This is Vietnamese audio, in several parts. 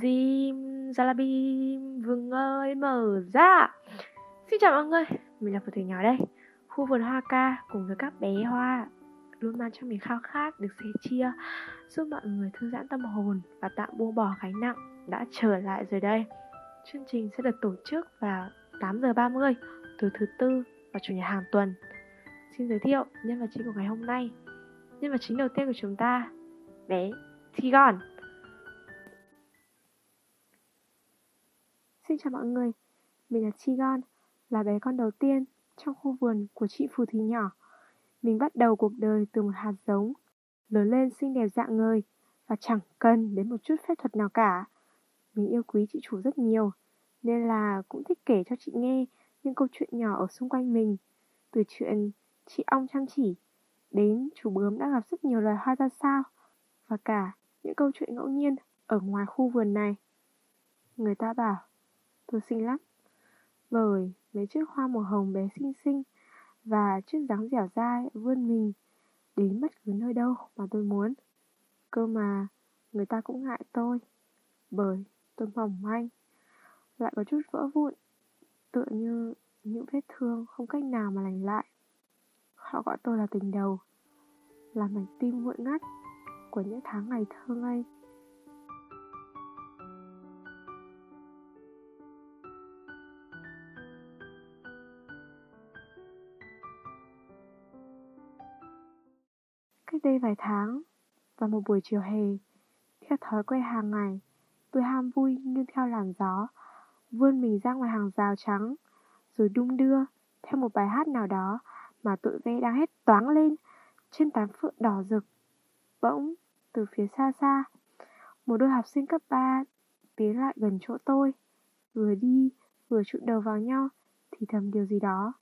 Zim Zalabim Vương ơi, mở ra. Xin chào mọi người, Mình là Phật Thủy nhỏ đây, Khu vườn hoa ca cùng với các bé hoa, Luôn mang cho mình khao khát được sẻ chia, Giúp mọi người thư giãn tâm hồn Và tạm buông bỏ gánh nặng Đã trở lại rồi đây. Chương trình sẽ được tổ chức vào 8 giờ 30 Từ thứ tư và chủ nhật hàng tuần. Xin giới thiệu nhân vật chính của ngày hôm nay. Nhân vật chính đầu tiên của chúng ta, Bé Tigon Xin chào mọi người, mình là Tigon, là bé con đầu tiên trong khu vườn của chị Phù Thủy nhỏ. Mình bắt đầu cuộc đời từ một hạt giống, lớn lên xinh đẹp dạng người và chẳng cần đến một chút phép thuật nào cả. Mình yêu quý chị chủ rất nhiều, nên là cũng thích kể cho chị nghe những câu chuyện nhỏ ở xung quanh mình. Từ chuyện chị ong chăm chỉ, đến chú bướm đã gặp rất nhiều loài hoa ra sao, và cả những câu chuyện ngẫu nhiên ở ngoài khu vườn này. Người ta bảo tôi xinh lắm. Bởi mấy chiếc hoa màu hồng bé xinh xinh và chiếc dáng dẻo dai, vươn mình đến bất cứ nơi đâu mà tôi muốn. Cơ mà người ta cũng ngại tôi. Bởi tôi mỏng manh, lại có chút vỡ vụn, tựa như những vết thương không cách nào mà lành lại. Họ gọi tôi là tình đầu, là mảnh tim nguội ngắt của những tháng ngày thơ ngây. Cách đây vài tháng, vào một buổi chiều hè, theo thói quen hàng ngày, tôi ham vui như theo làn gió, vươn mình ra ngoài hàng rào trắng, rồi đung đưa theo một bài hát nào đó mà tụi ve đang hét toáng lên trên tán phượng đỏ rực. Bỗng, từ phía xa xa, một đôi học sinh cấp 3 tiến lại gần chỗ tôi, vừa đi vừa trụ đầu vào nhau thì thầm điều gì đó,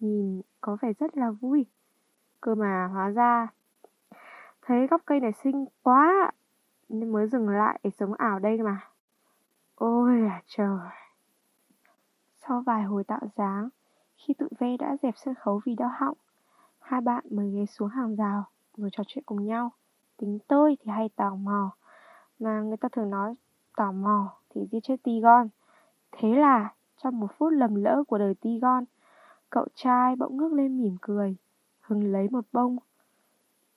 nhìn có vẻ rất là vui. Cơ mà hóa ra Thấy gốc cây này xinh quá, Nên mới dừng lại để sống ảo đây mà. Ôi là trời. Sau vài hồi tạo dáng, Khi tụi ve đã dẹp sân khấu vì đau họng, Hai bạn mới ghé xuống hàng rào Rồi trò chuyện cùng nhau. Tính tôi thì hay tò mò, Mà người ta thường nói Tò mò thì giết chết Tigon. Thế là trong một phút lầm lỡ của đời Tigon, Cậu trai bỗng ngước lên mỉm cười Hưng lấy một bông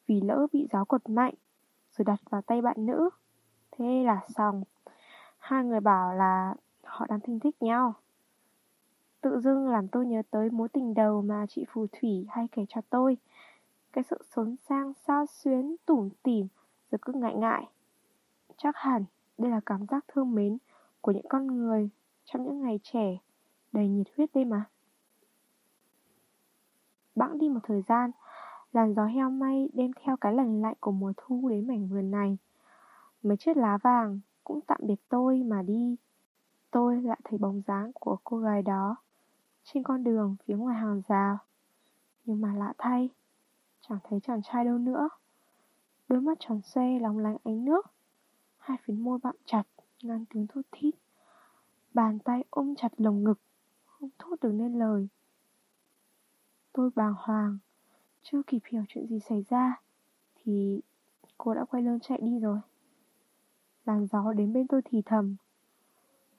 vì lỡ bị gió cột mạnh, rồi đặt vào tay bạn nữ. Thế là xong. Hai người bảo là họ đang thích thích nhau. Tự dưng làm tôi nhớ tới mối tình đầu mà chị Phù Thủy hay kể cho tôi. Cái sự xốn sang, sao xuyến, tủm tỉm, rồi cứ ngại ngại. Chắc hẳn đây là cảm giác thương mến của những con người trong những ngày trẻ, đầy nhiệt huyết đây mà. Bẵng đi một thời gian, Làn gió heo may đem theo cái lành lạnh của mùa thu đến mảnh vườn này. Mấy chiếc lá vàng cũng tạm biệt tôi mà đi. Tôi lại thấy bóng dáng của cô gái đó trên con đường phía ngoài hàng rào. Nhưng mà lạ thay, chẳng thấy chàng trai đâu nữa. Đôi mắt tròn xoe lóng lánh ánh nước, hai phiến môi bặm chặt, ngăn tiếng thút thít. Bàn tay ôm chặt lồng ngực, không thốt được nên lời. Tôi bàng hoàng, chưa kịp hiểu chuyện gì xảy ra, Thì cô đã quay lưng chạy đi rồi. Làn gió đến bên tôi thì thầm.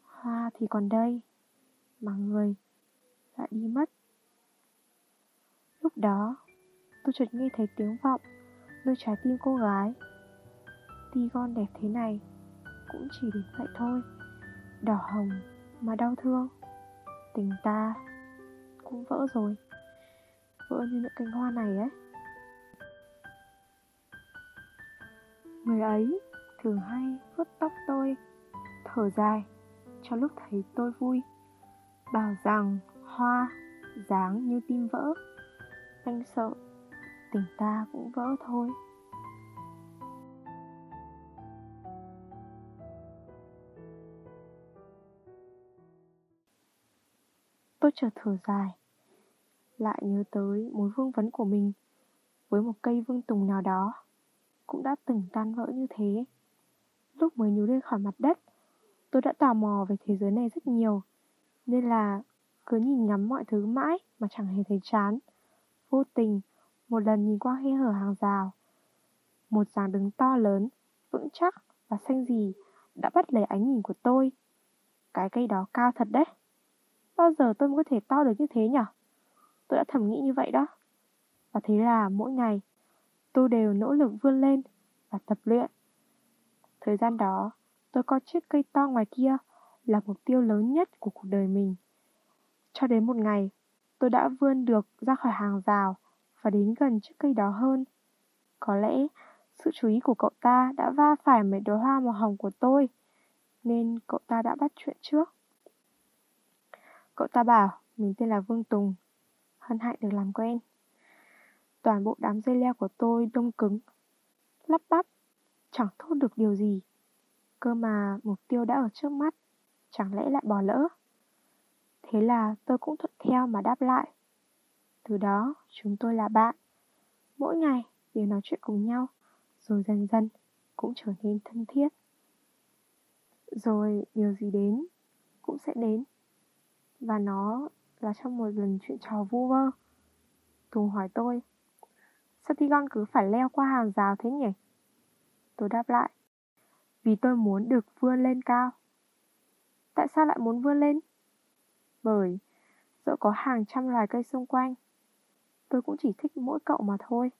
Hoa thì còn đây. Mà người lại đi mất. Lúc đó, tôi chợt nghe thấy tiếng vọng nơi trái tim cô gái. Ti con đẹp thế này, Cũng chỉ đến vậy thôi. Đỏ hồng mà đau thương. Tình ta cũng vỡ rồi vỡ như những cánh hoa này ấy. Người ấy thường hay vuốt tóc tôi, Thở dài cho lúc thấy tôi vui, Bảo rằng hoa dáng như tim vỡ. Anh sợ tình ta cũng vỡ thôi. Tôi chợt thở dài lại nhớ tới mối vương vấn của mình với một cây vương tùng nào đó cũng đã từng tan vỡ như thế. Lúc mới nhú lên khỏi mặt đất, tôi đã tò mò về thế giới này rất nhiều, nên là cứ nhìn ngắm mọi thứ mãi mà chẳng hề thấy chán. Vô tình, một lần nhìn qua khe hở hàng rào, một dáng đứng to lớn, vững chắc và xanh gì đã bắt lấy ánh nhìn của tôi. Cái cây đó cao thật đấy. Bao giờ tôi mới có thể to được như thế nhỉ? Tôi đã thầm nghĩ như vậy đó. Và thế là mỗi ngày, tôi đều nỗ lực vươn lên và tập luyện. Thời gian đó, tôi coi chiếc cây to ngoài kia là mục tiêu lớn nhất của cuộc đời mình. Cho đến một ngày, tôi đã vươn được ra khỏi hàng rào và đến gần chiếc cây đó hơn. Có lẽ sự chú ý của cậu ta đã va phải mấy đóa hoa màu hồng của tôi, nên cậu ta đã bắt chuyện trước. Cậu ta bảo mình tên là Vương Tùng, hân hạnh được làm quen. Toàn bộ đám dây leo của tôi đông cứng, lắp bắp, chẳng thốt được điều gì. Cơ mà mục tiêu đã ở trước mắt, chẳng lẽ lại bỏ lỡ? Thế là tôi cũng thuận theo mà đáp lại. Từ đó, chúng tôi là bạn. Mỗi ngày đều nói chuyện cùng nhau, rồi dần dần cũng trở nên thân thiết. Rồi điều gì đến cũng sẽ đến. Và nó là trong một lần chuyện trò vu vơ. Tùng hỏi tôi, sao Tigon cứ phải leo qua hàng rào thế nhỉ? Tôi đáp lại, vì tôi muốn được vươn lên cao. Tại sao lại muốn vươn lên? Bởi dẫu có hàng trăm loài cây xung quanh, tôi cũng chỉ thích mỗi cậu mà thôi.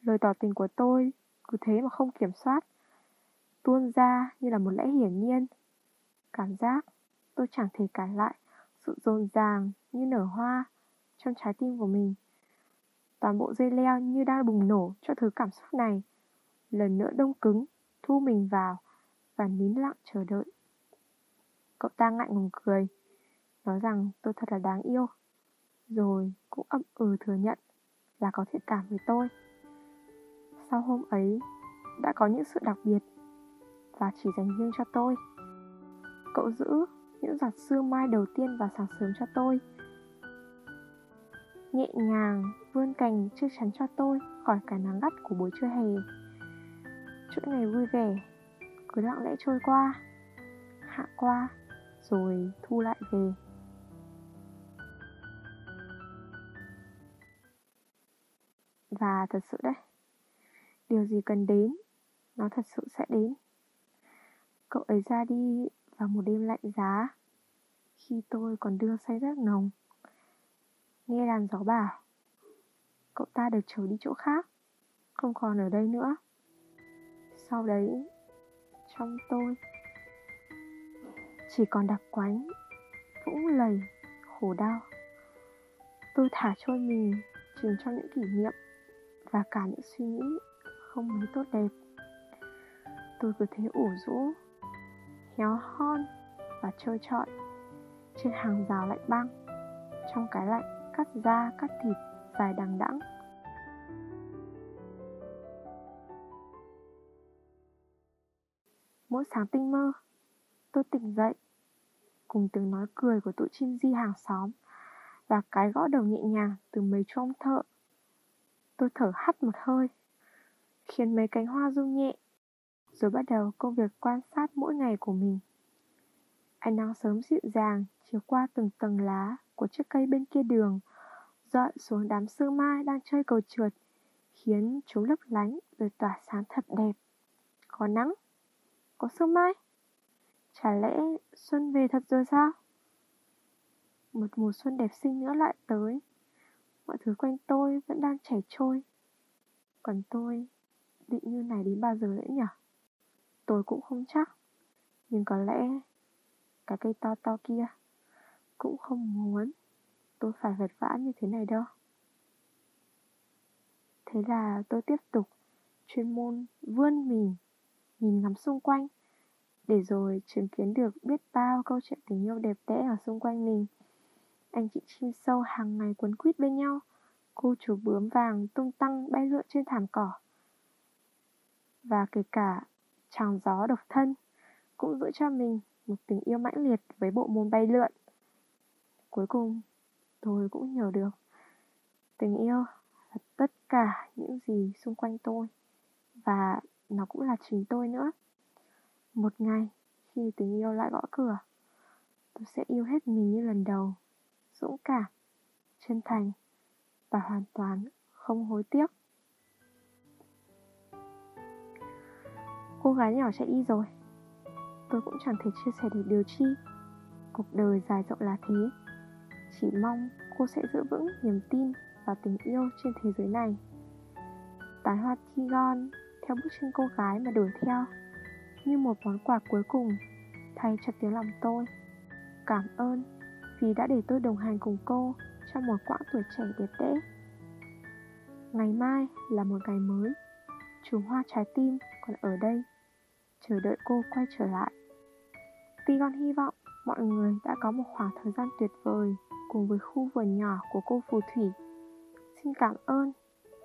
Lời tỏ tình của tôi cứ thế mà không kiểm soát, tuôn ra như là một lẽ hiển nhiên. Cảm giác tôi chẳng thể cản lại sự dồn dàng như nở hoa trong trái tim của mình. Toàn bộ dây leo như đang bùng nổ cho thứ cảm xúc này. Lần nữa đông cứng, thu mình vào và nín lặng chờ đợi. Cậu ta ngại ngùng cười, nói rằng tôi thật là đáng yêu. Rồi cũng ậm ừ thừa nhận là có thiện cảm với tôi. Sau hôm ấy, đã có những sự đặc biệt và chỉ dành riêng cho tôi. Cậu giữ những giọt sương mai đầu tiên vào sáng sớm cho tôi. Nhẹ nhàng vươn cành che chắn cho tôi khỏi cái nắng gắt của buổi trưa hè. Chuỗi ngày vui vẻ cứ lặng lẽ trôi qua, hạ qua, rồi thu lại về. Và thật sự đấy, điều gì cần đến, nó thật sự sẽ đến. Cậu ấy ra đi vào một đêm lạnh giá, khi tôi còn đưa say rất nồng. Nghe đàn gió bảo, cậu ta được trở đi chỗ khác, không còn ở đây nữa. Sau đấy, trong tôi chỉ còn đặc quánh, vũng lầy, khổ đau. Tôi thả trôi mình chìm trong những kỷ niệm và cả những suy nghĩ không mấy tốt đẹp. Tôi cứ thế ủ rũ, héo hon và trôi trọi. Trên hàng rào lạnh băng, trong cái lạnh cắt da cắt thịt dài đằng đẵng. Mỗi sáng tinh mơ, tôi tỉnh dậy, cùng tiếng nói cười của tụi chim di hàng xóm và cái gõ đầu nhẹ nhàng từ mấy chuông thợ. Tôi thở hắt một hơi, khiến mấy cánh hoa rung nhẹ rồi bắt đầu công việc quan sát mỗi ngày của mình. Ánh nắng sớm dịu dàng chiếu qua từng tầng lá của chiếc cây bên kia đường dọi xuống đám sương mai đang chơi cầu trượt, khiến chúng lấp lánh rồi tỏa sáng thật đẹp. Có nắng, có sương mai. Chả lẽ xuân về thật rồi sao? Một mùa xuân đẹp xinh nữa lại tới. Mọi thứ quanh tôi vẫn đang chảy trôi. Còn tôi định như này đến bao giờ nữa nhỉ? Tôi cũng không chắc. Nhưng có lẽ cái cây to to kia cũng không muốn tôi phải vật vã như thế này đâu. Thế là tôi tiếp tục chuyên môn vươn mình, nhìn ngắm xung quanh, để rồi chứng kiến được biết bao câu chuyện tình yêu đẹp đẽ ở xung quanh mình. Anh chị chim sâu hàng ngày quấn quýt bên nhau, cô chú bướm vàng tung tăng bay lượn trên thảm cỏ. Và kể cả chàng gió độc thân cũng giữ cho mình một tình yêu mãnh liệt với bộ môn bay lượn. Cuối cùng, tôi cũng hiểu được tình yêu là tất cả những gì xung quanh tôi và nó cũng là chính tôi nữa. Một ngày khi tình yêu lại gõ cửa, tôi sẽ yêu hết mình như lần đầu, dũng cảm, chân thành và hoàn toàn không hối tiếc. Cô gái nhỏ chạy đi rồi. Tôi cũng chẳng thể chia sẻ được điều chi. Cuộc đời dài rộng là thế. Chỉ mong cô sẽ giữ vững niềm tin và tình yêu trên thế giới này. Tán hoa Tigon theo bước chân cô gái mà đuổi theo. Như một món quà cuối cùng, thay cho tiếng lòng tôi. Cảm ơn vì đã để tôi đồng hành cùng cô trong một quãng tuổi trẻ đẹp đẽ. Ngày mai là một ngày mới. Chùm hoa trái tim còn ở đây. Chờ đợi cô quay trở lại. Tigon hy vọng mọi người đã có một khoảng thời gian tuyệt vời Cùng với khu vườn nhỏ của cô phù thủy, Xin cảm ơn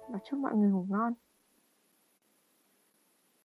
và chúc mọi người ngủ ngon.